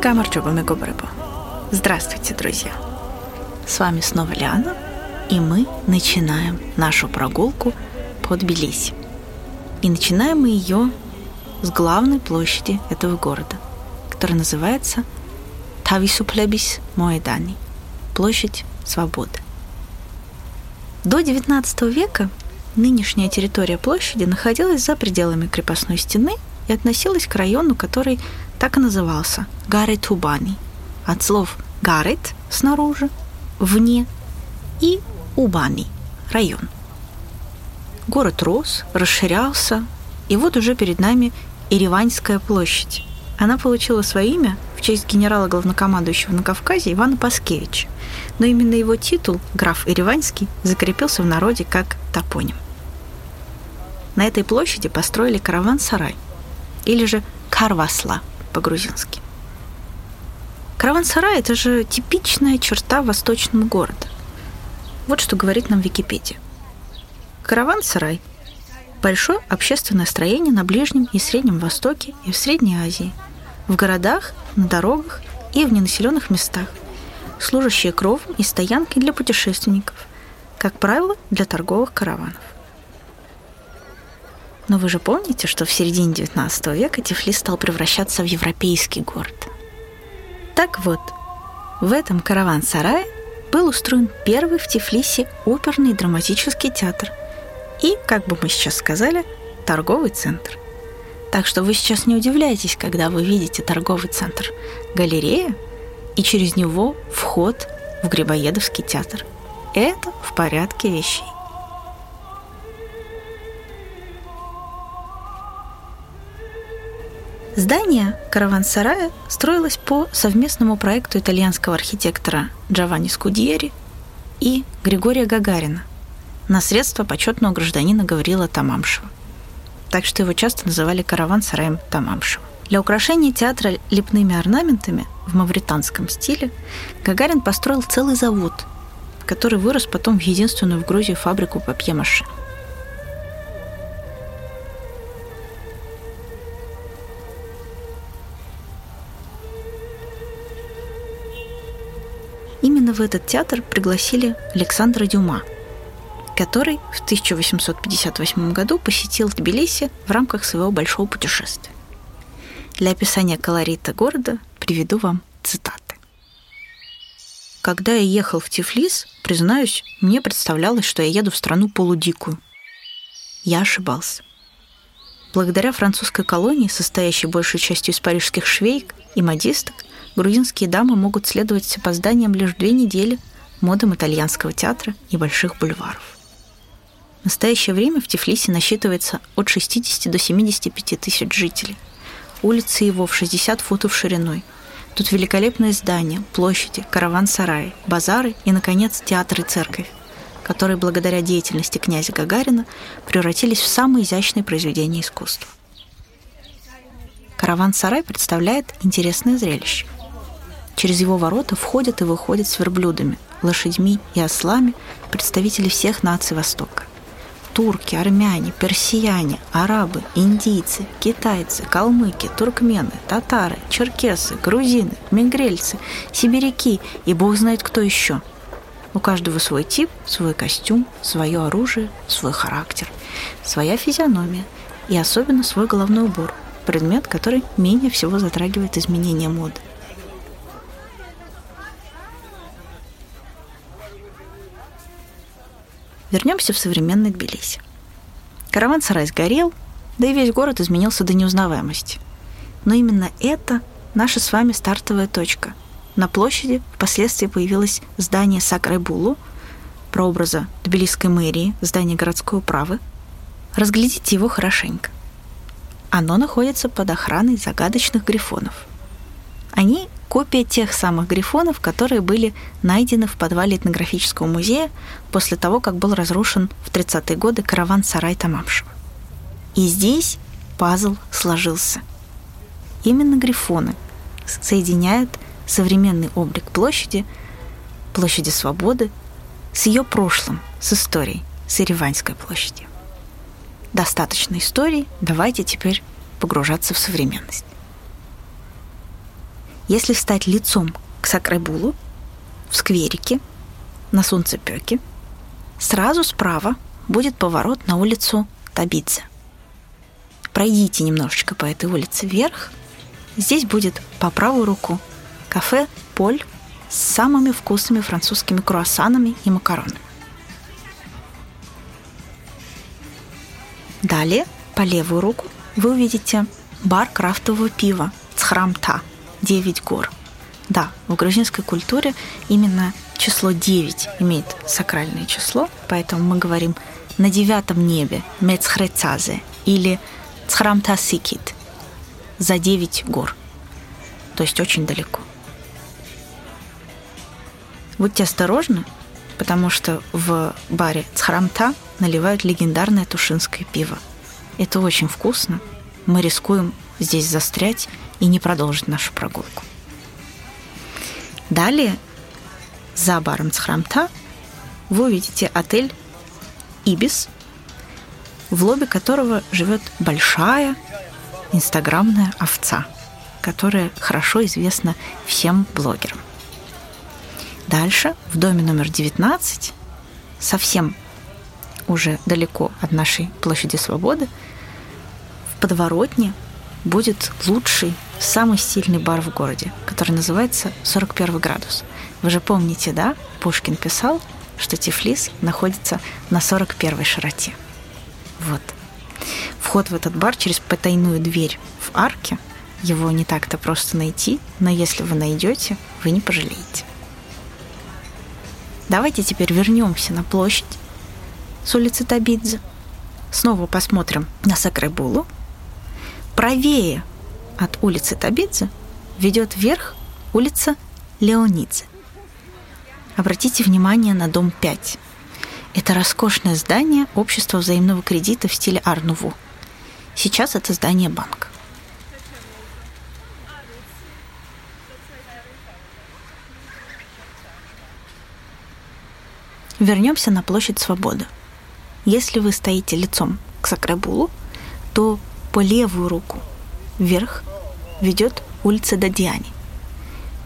Камарчубами Губрыбу. Здравствуйте, друзья! С вами снова Лиана, и мы начинаем нашу прогулку по Тбилиси. И начинаем мы ее с главной площади этого города, которая называется Тависуплебис Моэдани – площадь свободы. До XIX века нынешняя территория площади находилась за пределами крепостной стены и относилась к району, который так и назывался – Гарет-Убани, от слов «гарет» – снаружи, «вне» и «убани» – район. Город рос, расширялся, и вот уже перед нами Ереваньская площадь. Она получила свое имя в честь генерала-главнокомандующего на Кавказе Ивана Паскевича, но именно его титул, граф Ереваньский, закрепился в народе как топоним. На этой площади построили караван-сарай, или же карвасла по-грузински. Караван-сарай – это же типичная черта восточного города. Вот что говорит нам Википедия. Караван-сарай – большое общественное строение на Ближнем и Среднем Востоке и в Средней Азии, в городах, на дорогах и в ненаселенных местах, служащее кровом и стоянкой для путешественников, как правило, для торговых караванов. Но вы же помните, что в середине XIX века Тифлис стал превращаться в европейский город – так вот, в этом караван-сарае был устроен первый в Тифлисе оперный драматический театр и, как бы мы сейчас сказали, торговый центр. Так что вы сейчас не удивляйтесь, когда вы видите торговый центр галерея и через него вход в Грибоедовский театр. Это в порядке вещей. Здание караван-сарая строилось по совместному проекту итальянского архитектора Джованни Скудьери и Григория Гагарина на средства почетного гражданина Гаврила Тамамшева. Так что его часто называли караван-сараем Тамамшева. Для украшения театра лепными орнаментами в мавританском стиле Гагарин построил целый завод, который вырос потом в единственную в Грузии фабрику папье-маше. Именно в этот театр пригласили Александра Дюма, который в 1858 году посетил Тбилиси в рамках своего большого путешествия. Для описания колорита города приведу вам цитаты. Когда я ехал в Тифлис, признаюсь, мне представлялось, что я еду в страну полудикую. Я ошибался. Благодаря французской колонии, состоящей большей частью из парижских швейк и модисток, грузинские дамы могут следовать с опозданием лишь две недели модам итальянского театра и больших бульваров. В настоящее время в Тифлисе насчитывается от 60 до 75 тысяч жителей. Улицы его в 60 футов шириной. Тут великолепные здания, площади, караван-сараи, базары и, наконец, театр и церковь, которые благодаря деятельности князя Гагарина превратились в самые изящные произведения искусства. Караван-сарай представляет интересное зрелище. Через его ворота входят и выходят с верблюдами, лошадьми и ослами представители всех наций Востока. Турки, армяне, персияне, арабы, индийцы, китайцы, калмыки, туркмены, татары, черкесы, грузины, мигрельцы, сибиряки и бог знает кто еще. У каждого свой тип, свой костюм, свое оружие, свой характер, своя физиономия и особенно свой головной убор, предмет, который менее всего затрагивает изменения моды. Вернемся в современный Тбилиси. Караван-сарай сгорел, да и весь город изменился до неузнаваемости. Но именно это наша с вами стартовая точка. На площади впоследствии появилось здание Сакрайбулу, прообраза Тбилисской мэрии, здание городской управы. Разглядите его хорошенько. Оно находится под охраной загадочных грифонов. Они копия тех самых грифонов, которые были найдены в подвале этнографического музея после того, как был разрушен в 30-е годы караван-сарай Тамамшева. И здесь пазл сложился. Именно грифоны соединяют современный облик площади, площади Свободы, с ее прошлым, с историей, с Ереванской площади. достаточно историй, давайте теперь погружаться в современность. Если встать лицом к Сакрайбулу, в скверике, на солнцепеке, сразу справа будет поворот на улицу Табидзе. Пройдите немножечко по этой улице вверх. Здесь будет по правую руку кафе «Поль» с самыми вкусными французскими круассанами и макаронами. Далее, по левую руку, вы увидите бар крафтового пива Цхрамта, 9 гор. Да, в грузинской культуре именно число 9 имеет сакральное число, поэтому мы говорим на девятом небе Мецхрецазе или Цхрамта Сикит за 9 гор, то есть очень далеко. Будьте осторожны, потому что в баре Цхрамта наливают легендарное тушинское пиво. Это очень вкусно. Мы рискуем здесь застрять и не продолжить нашу прогулку. Далее, за баром Цхрамта, вы увидите отель «Ибис», в лобби которого живет большая инстаграмная овца, которая хорошо известна всем блогерам. Дальше, в доме номер 19, совсем уже далеко от нашей площади Свободы, в подворотне будет лучший, самый стильный бар в городе, который называется 41 градус. Вы же помните, да? Пушкин писал, что Тифлис находится на 41 широте. Вот. Вход в этот бар через потайную дверь в арке. Его не так-то просто найти, но если вы найдете, вы не пожалеете. Давайте теперь вернемся на площадь с улицы Табидзе. Снова посмотрим на Сакрайбулу. Правее от улицы Табидзе ведет вверх улица Леонидзе. Обратите внимание на дом 5. Это роскошное здание общества взаимного кредита в стиле Арнуву. Сейчас это здание банка. Вернемся на площадь Свободы. Если вы стоите лицом к Сакрабулу, то по левую руку вверх ведет улица Дадиани.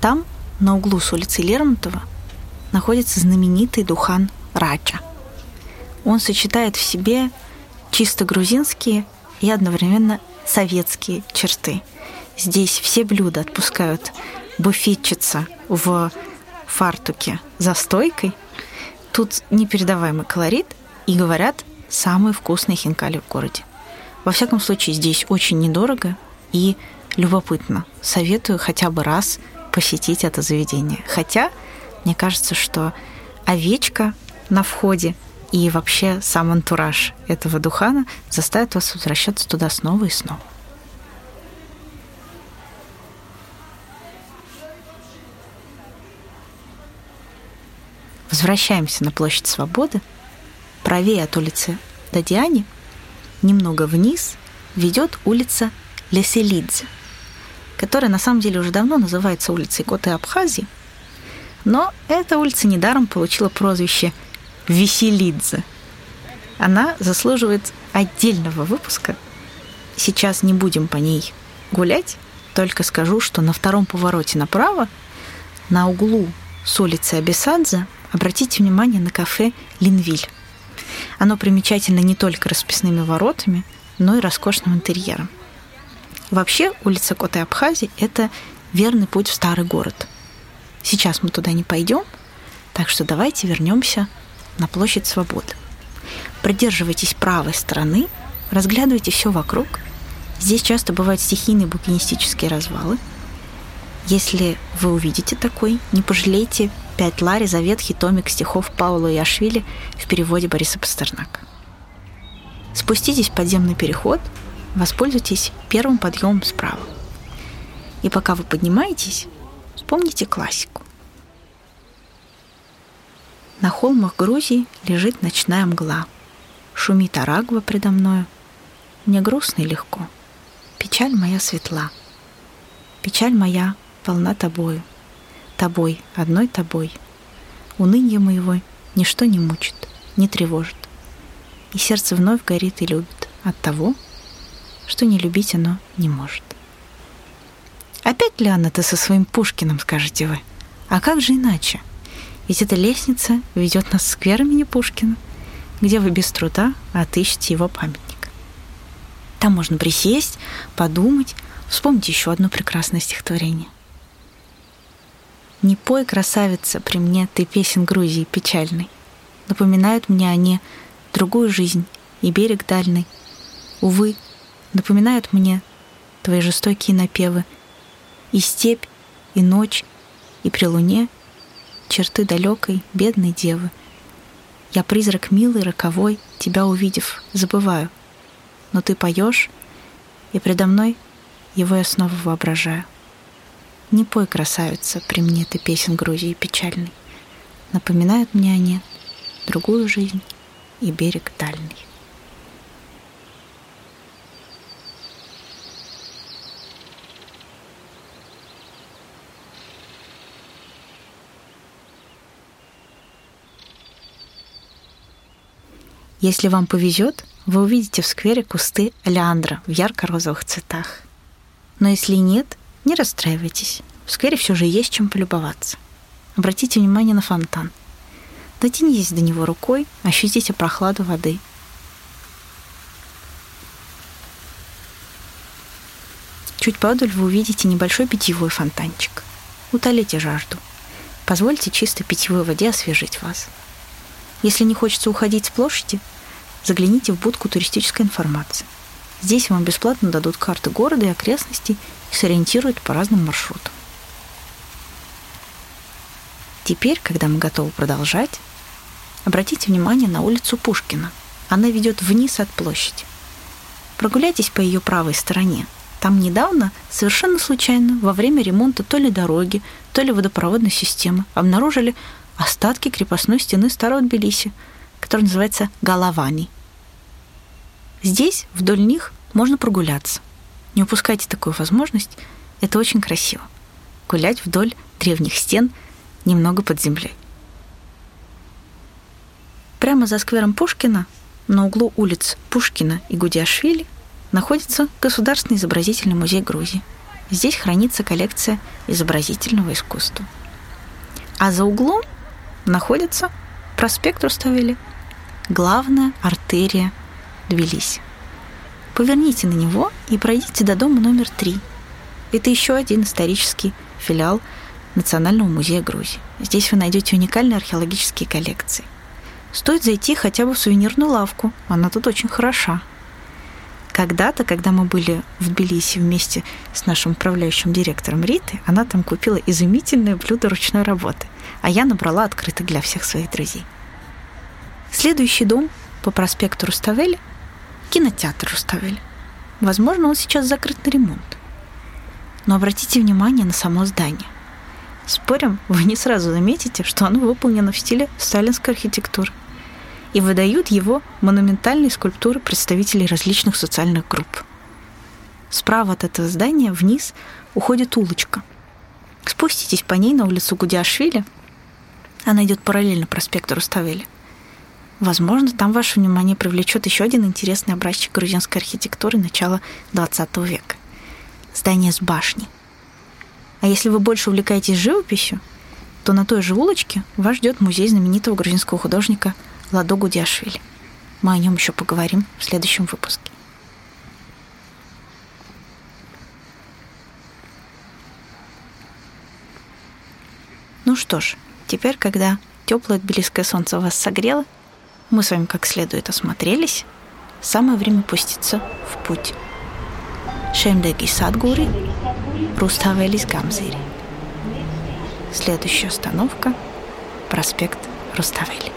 Там, на углу с улицей Лермонтова, находится знаменитый духан Рача. Он сочетает в себе чисто грузинские и одновременно советские черты. Здесь все блюда отпускают буфетчица в фартуке за стойкой – Тут непередаваемый колорит и говорят самые вкусные хинкали в городе. Во всяком случае, здесь очень недорого и любопытно. Советую хотя бы раз посетить это заведение. Хотя, мне кажется, что овечка на входе и вообще сам антураж этого духана заставит вас возвращаться туда снова и снова. Возвращаемся на площадь Свободы. Правее от улицы Дадиани, немного вниз, ведет улица Леселидзе, которая на самом деле уже давно называется улицей Коты Абхазии, но эта улица недаром получила прозвище Веселидзе. Она заслуживает отдельного выпуска. Сейчас не будем по ней гулять, только скажу, что на втором повороте направо, на углу с улицы Абисадзе, Обратите внимание на кафе «Линвиль». Оно примечательно не только расписными воротами, но и роскошным интерьером. Вообще, улица Коты Абхазии – это верный путь в старый город. Сейчас мы туда не пойдем, так что давайте вернемся на площадь Свободы. Придерживайтесь правой стороны, разглядывайте все вокруг. Здесь часто бывают стихийные букинистические развалы. Если вы увидите такой, не пожалейте Пять лари за ветхий томик стихов Паула Яшвили в переводе Бориса Пастернака. Спуститесь в подземный переход, воспользуйтесь первым подъемом справа. И пока вы поднимаетесь, вспомните классику. На холмах Грузии лежит ночная мгла. Шумит Арагва предо мною. Мне грустно и легко. Печаль моя светла. Печаль моя полна тобою — тобой, одной тобой. Уныние моего ничто не мучит, не тревожит. И сердце вновь горит и любит, от того, что не любить оно не может. Опять, Лиана, ты со своим Пушкиным, скажете вы. А как же иначе? Ведь эта лестница ведет нас в сквер имени Пушкина, где вы без труда отыщете его памятник. Там можно присесть, подумать, вспомнить еще одно прекрасное стихотворение. «Не пой, красавица, при мне ты песен Грузии печальный. Напоминают мне они другую жизнь и берег дальний. Увы, напоминают мне твои жестокие напевы — и степь, и ночь, и при луне черты далекой, бедной девы. Я призрак милый, роковой, тебя увидев, забываю. Но ты поешь, и предо мной его я снова воображаю. Не пой, красавица, при мне ты песен Грузии печальный. Напоминают мне они другую жизнь и берег дальний. Если вам повезет, вы увидите в сквере кусты олеандра в ярко-розовых цветах. Но если нет, не расстраивайтесь. В сквере все же есть чем полюбоваться. Обратите внимание на фонтан. Дотянитесь до него рукой, ощутите прохладу воды. Чуть подаль вы увидите небольшой питьевой фонтанчик. Утолите жажду. Позвольте чистой питьевой воде освежить вас. Если не хочется уходить с площади, загляните в будку туристической информации. Здесь вам бесплатно дадут карты города и окрестностей и сориентируют по разным маршрутам. Теперь, когда мы готовы продолжать, обратите внимание на улицу Пушкина. Она ведет вниз от площади. Прогуляйтесь по ее правой стороне. Там недавно, совершенно случайно, во время ремонта то ли дороги, то ли водопроводной системы, обнаружили остатки крепостной стены старого Тбилиси, которая называется Галавани. Здесь, вдоль них, можно прогуляться. Не упускайте такую возможность, это очень красиво. Гулять вдоль древних стен немного под землей. Прямо за сквером Пушкина, на углу улиц Пушкина и Гудиашвили, находится Государственный изобразительный музей Грузии. Здесь хранится коллекция изобразительного искусства. А за углом находится проспект Руставели, главная артерия Тбилиси. Поверните на него и пройдите до дома номер три. Это еще один исторический филиал Национального музея Грузии. Здесь вы найдете уникальные археологические коллекции. Стоит зайти хотя бы в сувенирную лавку, она тут очень хороша. Когда-то, когда мы были в Тбилиси вместе с нашим управляющим директором Риты, она там купила изумительное блюдо ручной работы, а я набрала открыток для всех своих друзей. Следующий дом по проспекту Руставель – кинотеатр Руставель. Возможно, он сейчас закрыт на ремонт. Но обратите внимание на само здание. Спорим, вы не сразу заметите, что оно выполнено в стиле сталинской архитектуры – и выдают его монументальные скульптуры представителей различных социальных групп. Справа от этого здания вниз уходит улочка. Спуститесь по ней на улицу Гудяшвили. Она идет параллельно проспекту Руставели. Возможно, там ваше внимание привлечет еще один интересный образчик грузинской архитектуры начала XX века. Здание с башней. А если вы больше увлекаетесь живописью, то на той же улочке вас ждет музей знаменитого грузинского художника Ладо Гудяшвили. Мы о нем еще поговорим в следующем выпуске. Ну что ж, теперь, когда теплое тбилисское солнце вас согрело, мы с вами как следует осмотрелись, самое время пуститься в путь. Шемдеги Садгури, Руставелис Гамзири. Следующая остановка – проспект Руставели.